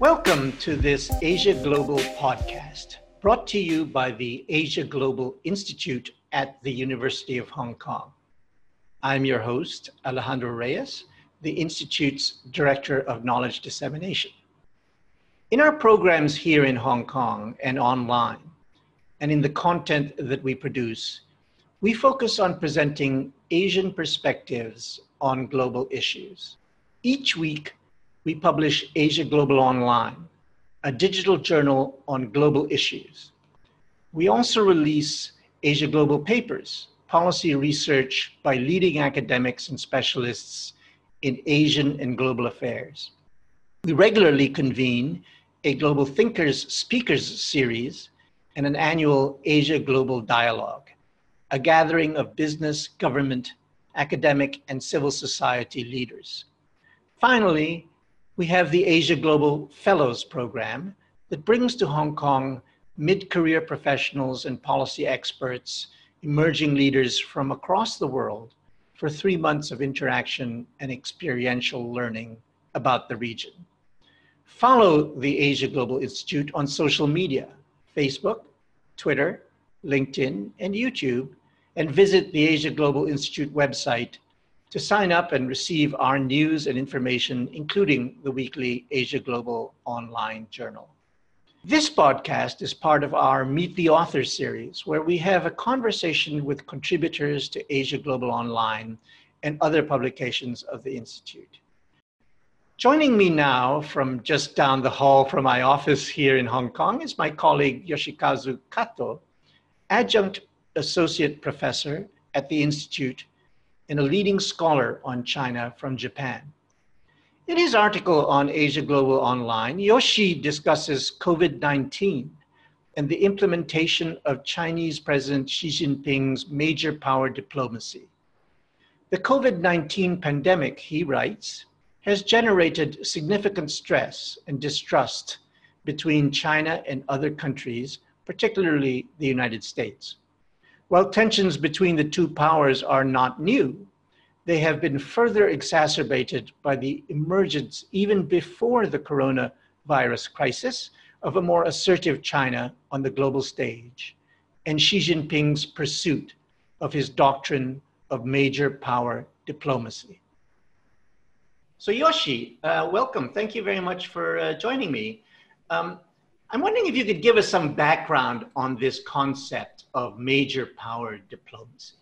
Welcome to this Asia Global podcast, brought to you by the Asia Global Institute at the University of Hong Kong. I'm your host, Alejandro Reyes, the Institute's Director of Knowledge Dissemination. In our programs here in Hong Kong and online, and in the content that we produce, we focus on presenting Asian perspectives on global issues. Each week, we publish Asia Global Online, a digital journal on global issues. We also release Asia Global Papers, policy research by leading academics and specialists in Asian and global affairs. We regularly convene a Global Thinkers Speakers series and an annual Asia Global Dialogue, a gathering of business, government, academic, and civil society leaders. Finally, we have the Asia Global Fellows Program that brings to Hong Kong mid career professionals and policy experts, emerging leaders from across the world for three months of interaction and experiential learning about the region. Follow the Asia Global Institute on social media Facebook, Twitter, LinkedIn, and YouTube, and visit the Asia Global Institute website to sign up and receive our news and information, including the weekly Asia Global online journal. This podcast is part of our Meet the Author series, where we have a conversation with contributors to Asia Global Online and other publications of the Institute. Joining me now from just down the hall from my office here in Hong Kong is my colleague Yoshikazu Kato, adjunct associate professor at the Institute and a leading scholar on China from Japan. In his article on Asia Global Online, Yoshi discusses COVID 19 and the implementation of Chinese President Xi Jinping's major power diplomacy. The COVID 19 pandemic, he writes, has generated significant stress and distrust between China and other countries, particularly the United States. While tensions between the two powers are not new, they have been further exacerbated by the emergence, even before the coronavirus crisis, of a more assertive China on the global stage and Xi Jinping's pursuit of his doctrine of major power diplomacy. So, Yoshi, uh, welcome. Thank you very much for uh, joining me. Um, I'm wondering if you could give us some background on this concept of major power diplomacy.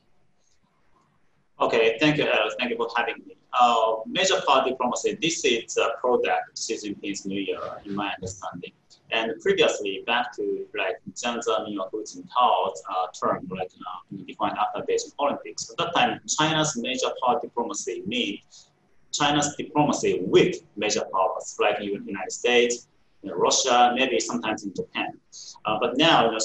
Okay, thank you, uh, thank you for having me. Uh, major power diplomacy, this is a product of Xi Jinping's New Year, in my understanding. And previously, back to like Jiang Zemin or Hu Jintao's uh, term, like uh, defined after Beijing Olympics. At that time, China's major power diplomacy means China's diplomacy with major powers like the United States, you know, Russia, maybe sometimes in Japan. Uh, but now, you know,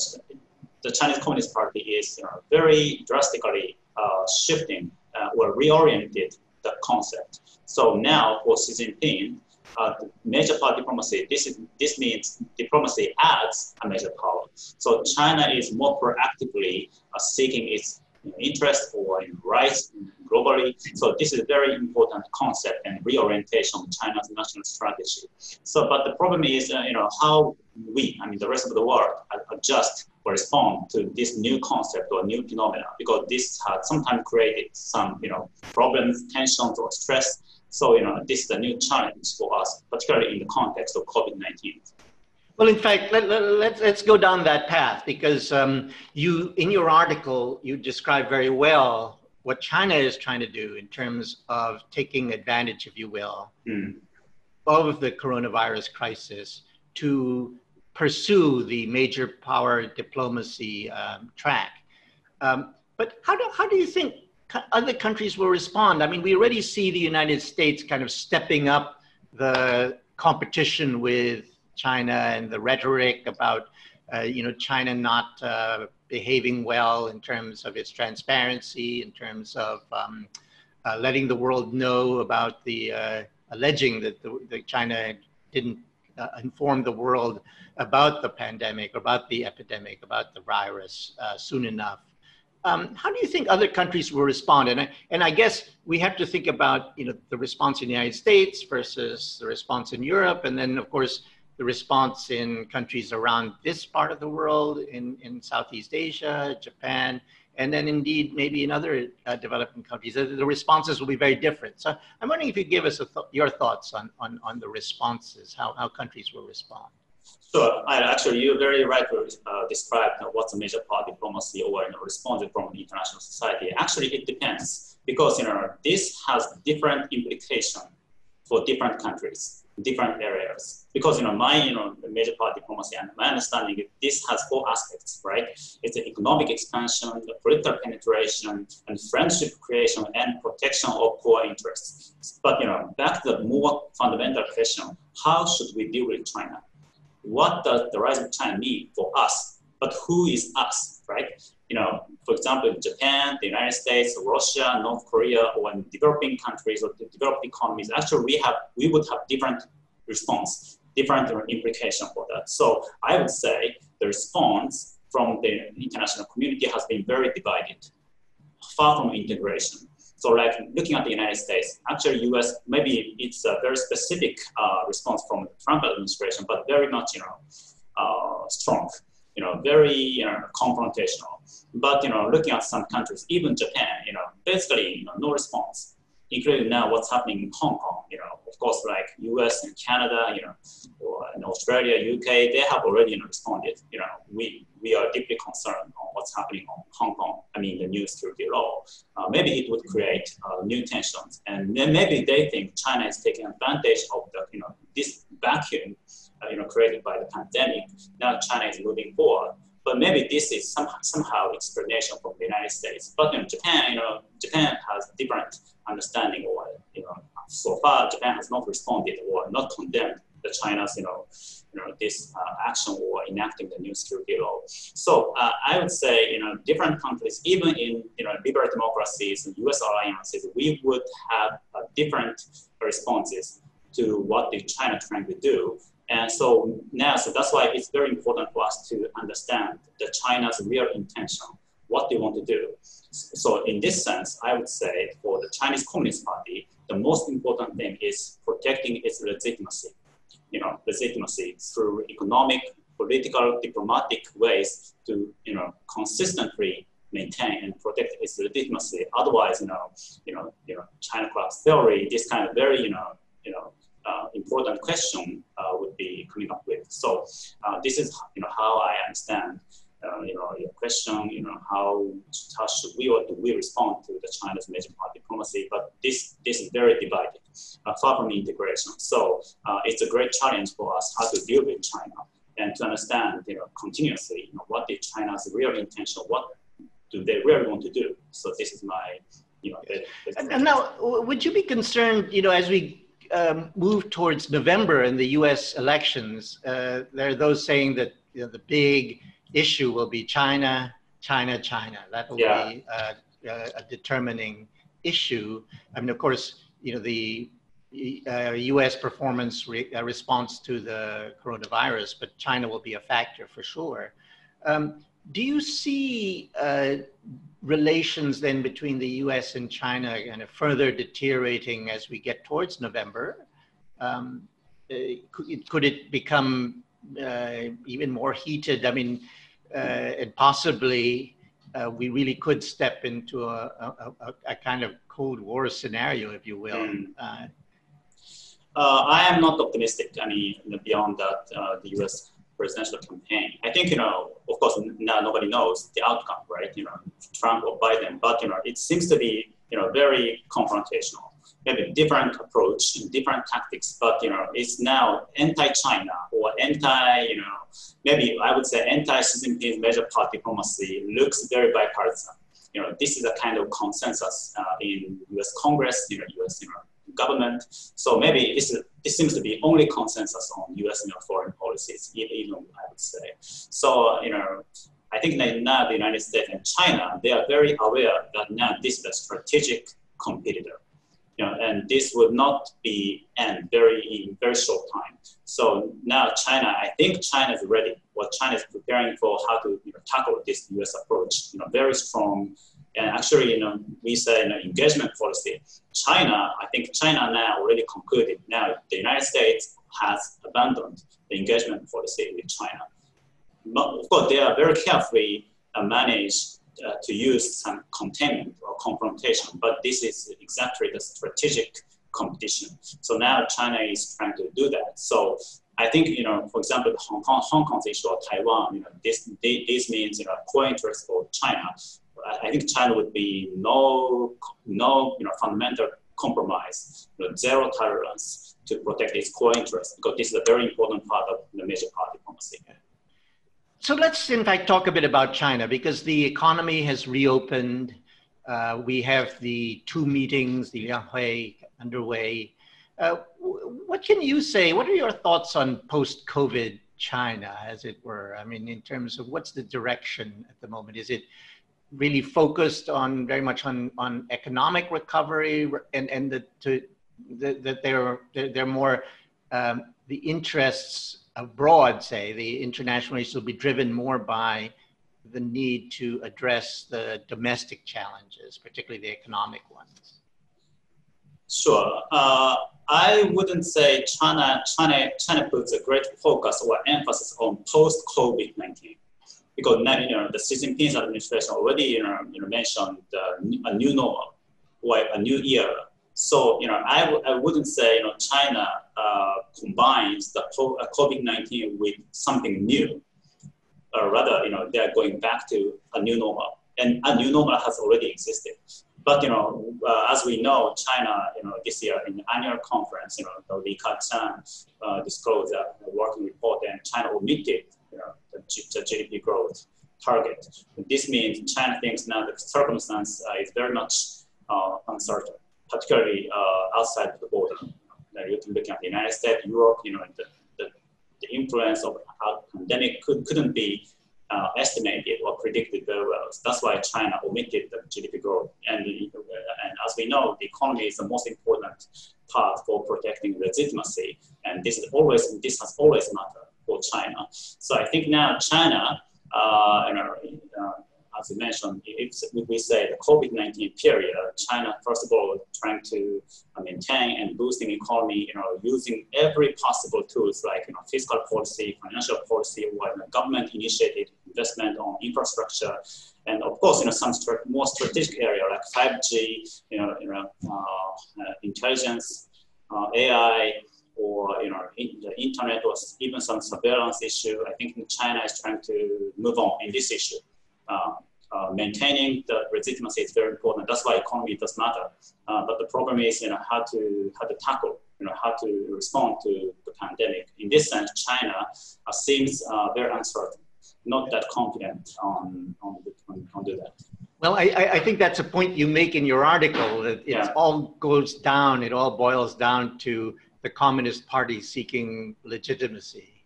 the Chinese Communist Party is you know, very drastically uh, shifting uh, or reoriented the concept. So now for Xi Jinping, uh, major power diplomacy, this, is, this means diplomacy adds a major power. So China is more proactively uh, seeking its you know, interest or rights globally. So this is a very important concept and reorientation of China's national strategy. So, but the problem is, uh, you know, how we, I mean, the rest of the world, adjust or respond to this new concept or new phenomena because this has sometimes created some, you know, problems, tensions, or stress. So, you know, this is a new challenge for us, particularly in the context of COVID-19. Well, in fact, let, us let, let's go down that path because um, you, in your article, you describe very well what China is trying to do in terms of taking advantage, if you will, mm. of the coronavirus crisis to pursue the major power diplomacy um, track. Um, but how do, how do you think other countries will respond? I mean, we already see the United States kind of stepping up the competition with China and the rhetoric about, uh, you know, China not uh, behaving well in terms of its transparency, in terms of um, uh, letting the world know about the uh, alleging that, the, that China didn't uh, inform the world about the pandemic, about the epidemic, about the virus uh, soon enough. um, how do you think other countries will respond? And I, and I guess we have to think about you know the response in the United States versus the response in Europe, and then of course the response in countries around this part of the world, in, in Southeast Asia, Japan, and then indeed maybe in other uh, developing countries. The, the, responses will be very different. So I'm wondering if you give us th- your thoughts on, on, on the responses, how, how countries will respond. Sure. Actually, you very rightly uh, described what's a major power diplomacy or you know, response from the international society. Actually, it depends because you know this has different implication for different countries, different areas. Because you know my you know major power diplomacy and my understanding is this has four aspects, right? It's the economic expansion, the political penetration, and friendship creation and protection of core interests. But you know back to the more fundamental question: How should we deal with China? what does the rise of China mean for us? But who is us, right? You know, for example, Japan, the United States, Russia, North Korea, or in developing countries or developed economies, actually we have we would have different response, different implication for that. So I would say the response from the international community has been very divided, far from integration. So like looking at the United States, actually US, maybe it's a very specific uh, response from the Trump administration, but very much, you know, uh, strong, you know, very you know, confrontational. But, you know, looking at some countries, even Japan, you know, basically, you know, no response including now what's happening in Hong Kong. You know, of course, like U.S. and Canada, you know, or in Australia, U.K., they have already you know, responded. You know, we we are deeply concerned on what's happening on Hong Kong. I mean, the new security law. Uh, maybe it would create uh, new tensions, and then maybe they think China is taking advantage of the you know this vacuum, uh, you know, created by the pandemic. Now China is moving forward. But maybe this is some, somehow explanation from the United States. But in Japan, you know, Japan has different understanding or, you know, so far Japan has not responded or not condemned the China's, you know, you know, this uh, action or enacting the new security law. So uh, I would say, you know, different countries, even in, you know, liberal democracies and U.S. alliances, we would have uh, different responses to what the China trying to do. And so now, so that's why it's very important for us to understand the China's real intention, what they want to do. So in this sense, I would say for the Chinese Communist Party, the most important thing is protecting its legitimacy. You know, legitimacy through economic, political, diplomatic ways to, you know, consistently maintain and protect its legitimacy. Otherwise, you know, you know, you know, China collapse theory, this kind of very, you know, you know, uh, important question uh, coming up with. So uh, this is you know how I understand uh, you know your question. You know how how should we or do we respond to the China's major power diplomacy? But this this is very divided, uh, far from integration. So uh, it's a great challenge for us how to deal with China and to understand you know continuously you know what is China's real intention, what do they really want to do. So this is my you know. And, and now, would you be concerned, you know, as we um, move towards November in the U.S. elections, uh, there are those saying that you know, the big issue will be China, China, China. That will yeah. be uh, a determining issue. I mean, of course, you know the uh, U.S. performance re- uh, response to the coronavirus, but China will be a factor for sure. Um, do you see uh, relations then between the US and China kind of further deteriorating as we get towards November? Um, uh, could, could, it become uh, even more heated? I mean, uh, and possibly uh, we really could step into a, a, a, kind of Cold War scenario, if you will. Mm. I am not optimistic. I mean, beyond that, the US presidential campaign. I think, you know, of course, now nobody knows the outcome, right? You know, Trump or Biden, but, you know, it seems to be, you know, very confrontational. Maybe different approach, and different tactics, but, you know, it's now anti-China or anti, you know, maybe I would say anti-Xi Jinping's major party diplomacy looks very bipartisan. You know, this is a kind of consensus uh, in U.S. Congress, you know, U.S. You know, government. So maybe is, this seems to be only consensus on U.S. You know, foreign policies, even I would say. So you know, I think that now the United States and China they are very aware that now this is a strategic competitor. you know, and this would not be end very in very short time. So now China, I think China is ready. What China is preparing for how to you know, tackle this U.S. approach, you know, very strong. And actually, you know, we say you know, engagement policy. China, I think China now already concluded. Now the United States has abandoned the engagement policy with China. But of course, they are very carefully uh, managed uh, to use some containment or confrontation, but this is exactly the strategic competition. So now China is trying to do that. So I think, you know, for example, Hong Kong, Hong Kong's issue or Taiwan, you know, this, this means, you know, core interest for China. I think China would be no, no, you know, fundamental compromise, you know, zero tolerance to protect its core interests because this is a very important part of the major power diplomacy. So let's, in fact, talk a bit about China because the economy has reopened. Uh, we have the two meetings, the Lianghui underway. Uh, what can you say? What are your thoughts on post COVID China, as it were? I mean, in terms of what's the direction at the moment? Is it really focused on very much on, on economic recovery and, and the, to, the, that they're, they're, more um, the interests abroad, say, the international issues will be driven more by the need to address the domestic challenges, particularly the economic ones? Sure. Uh, I wouldn't say China, China, China puts a great focus or emphasis on post COVID 19 because now, you know, the Xi Jinping's administration already you know, you know, mentioned uh, a new normal or a new era. So, you know, I w- I wouldn't say, you know, China uh, combines the uh, COVID-19 with something new. Uh, rather, you know, they're going back to a new normal. And a new normal has already existed. But, you know, uh, as we know, China, you know, this year in the annual conference, you know, Li Keqiang uh, disclosed a working report and China omitted, the, GDP growth target. This means China thinks now the circumstance uh, is very much uncertain particularly uh, outside the border. Uh, you can look at the United States, Europe, you know, the, the, the influence of how pandemic could, couldn't be uh, estimated or predicted very well. So that's why China omitted the GDP growth. And, and as we know, the economy is the most important part for protecting legitimacy. And this is always, this has always mattered China. So I think now China, uh, uh, as you mentioned, if we say the COVID-19 period, China, first of all, trying to maintain and boosting economy, you know, using every possible tools like, you know, fiscal policy, financial policy, or you know, government initiated investment on infrastructure. And of course, you know, some more strategic area like 5G, you know, you know uh, intelligence, uh, AI, or you know in the internet or even some surveillance issue. I think China is trying to move on in this issue. Uh, uh, maintaining the legitimacy is very important. That's why economy does matter. Uh, but the problem is, you know, how to how to tackle, you know, how to respond to the pandemic. In this sense, China uh, seems uh, very uncertain, not that confident on on, on, on do that. Well, I, I think that's a point you make in your article that it yeah. all goes down, it all boils down to the Communist Party seeking legitimacy.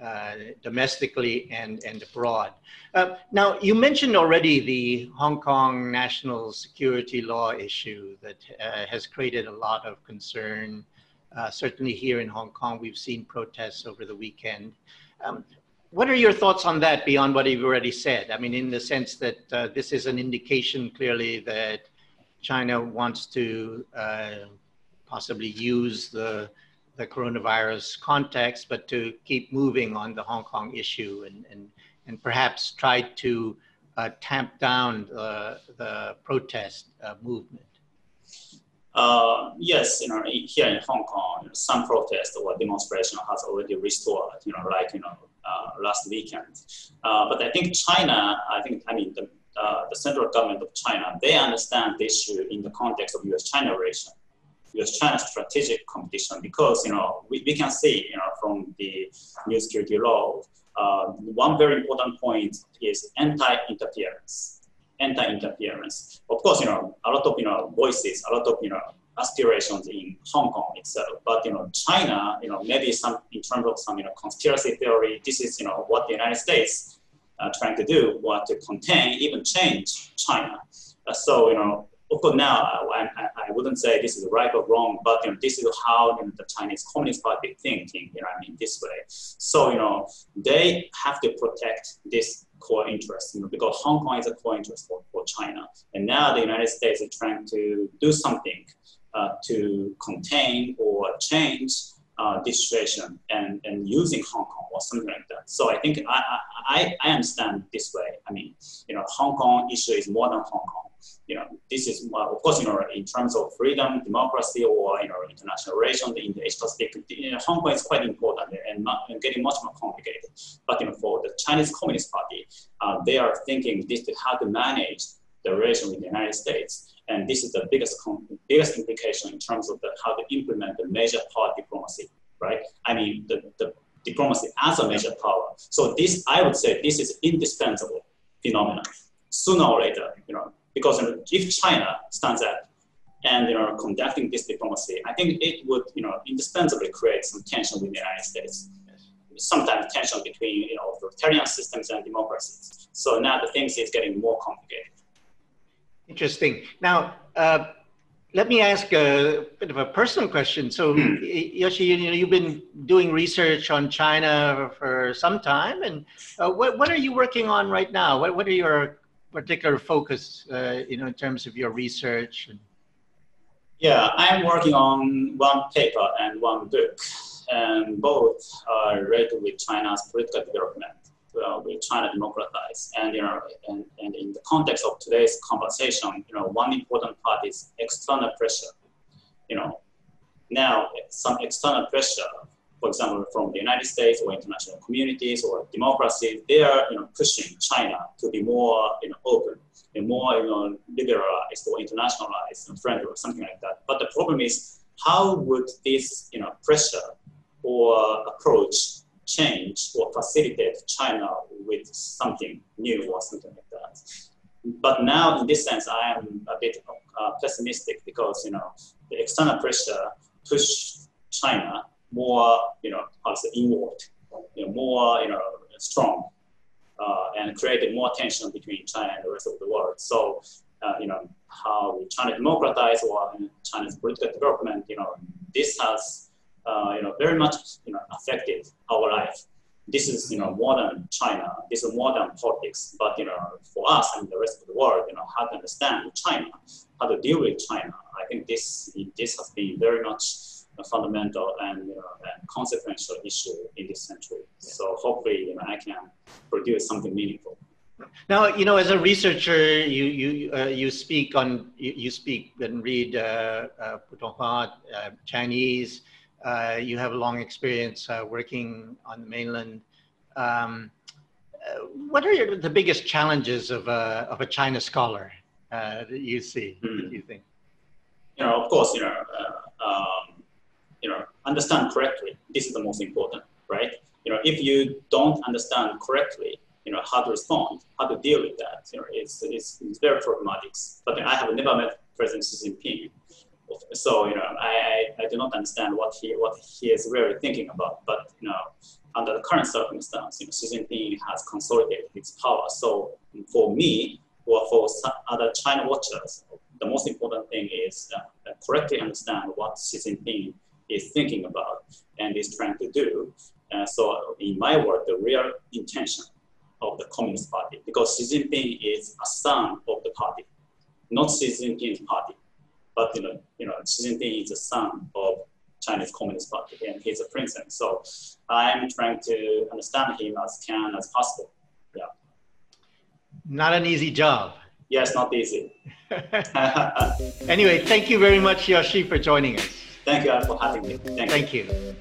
Uh, domestically and, and abroad. Uh, now, you mentioned already the Hong Kong national security law issue that uh, has created a lot of concern. Uh, certainly here in Hong Kong, we've seen protests over the weekend. Um, what are your thoughts on that beyond what you've already said? I mean, in the sense that uh, this is an indication clearly that China wants to possibly use the the coronavirus context, but to keep moving on the Hong Kong issue and, and, and perhaps try to uh, tamp down the, the protest uh, movement? Uh, yes, you know, here in Hong Kong, some protest or demonstration has already restored, you know, like, you know, uh, last weekend. Uh, but I think China, I think, I mean, the, uh, the central government of China, they understand the issue in the context of US-China relation. US-China strategic competition because you know we, we can see you know from the new security law uh, one very important point is anti-interference anti-interference of course you know a lot of you know voices a lot of you know aspirations in Hong Kong itself but you know China you know maybe some in terms of some you know conspiracy theory this is you know what the United States uh, trying to do what to contain even change China uh, so you know of course now I, I, wouldn't say this is right or wrong, but you know, this is how you know, the Chinese Communist Party thinking, you know, I mean, this way. So, you know, they have to protect this core interest, you know, because Hong Kong is a core interest for, for China. And now the United States is trying to do something uh, to contain or change uh, this situation and, and using Hong Kong or something like that. So I think I, I, I understand this way. I mean, you know, Hong Kong issue is more than Hong Kong. You know, this is, uh, of course, you know, in terms of freedom, democracy, or, you know, international relations in the Asia-Pacific, you know, Hong Kong is quite important and, not, and getting much more complicated. But, you know, for the Chinese Communist Party, uh, they are thinking this how to manage the relation with the United States. And this is the biggest, biggest implication in terms of the, how to implement the major power diplomacy, right? I mean, the, the diplomacy as a major power. So this, I would say, this is indispensable phenomenon. Sooner or later, because if China stands up and you know conducting this diplomacy, I think it would you know indispensably create some tension with the United States. Sometimes tension between you know authoritarian systems and democracies. So now the things is getting more complicated. Interesting. Now, uh, let me ask a bit of a personal question. So, hmm. Yoshi, you know, you've been doing research on China for some time, and uh, what, what are you working on right now? What, what are your particular focus, uh, you know, in terms of your research? Yeah, I'm working on one paper and one book, and both are related with China's political development uh, with China democratize. And, you know, and, and in the context of today's conversation, you know, one important part is external pressure. You know, now some external pressure, for example, from the United States or international communities or democracies, they are, you know, pushing China to be more, you know, open and more, you know, liberalized or internationalized and friendly or something like that. But the problem is, how would this, you know, pressure or approach change or facilitate China with something new or something like that. But now, in this sense, I am a bit uh, pessimistic because you know the external pressure push China more, you know, how to say inward, you know, more, you know, strong, uh, and created more tension between China and the rest of the world. So, uh, you know, how China democratize or China's political development, you know, this has uh, you know, very much, you know, affected our life. This is, you know, modern China. This is modern politics. But, you know, for us and the rest of the world, you know, how to understand China, how to deal with China. I think this, this has been very much a fundamental and, you know, and consequential issue in this century. So hopefully, you know, I can produce something meaningful. Now, you know, as a researcher, you you uh, you speak on you, you, speak and read uh, uh, uh Chinese, uh, you have a long experience uh, working on the mainland. Um, uh, what are your, the biggest challenges of a, of a China scholar uh, that you see, mm. you think? You know, of course, you know, uh, um, understand correctly. This is the most important, right? You know, if you don't understand correctly, you know, how to respond, how to deal with that, you know, it's, it's, it's very problematic. But I have never met President Xi Jinping so you know I, I, do not understand what he what he is really thinking about but you know under the current circumstance you know Xi Jinping has consolidated his power so for me or for other China watchers the most important thing is uh, correctly understand what Xi Jinping is thinking about and is trying to do uh, so in my work the real intention of the Communist Party because Xi Jinping is a son of the party not Xi Jinping's party but you know, you know, Xi Jinping is a son of Chinese Communist Party, and he's a president. So I'm trying to understand him as can as possible. Yeah. Not an easy job. Yes, not easy. anyway, thank you very much, Yoshi, for joining us. Thank you all for having me. Thank, thank you. you.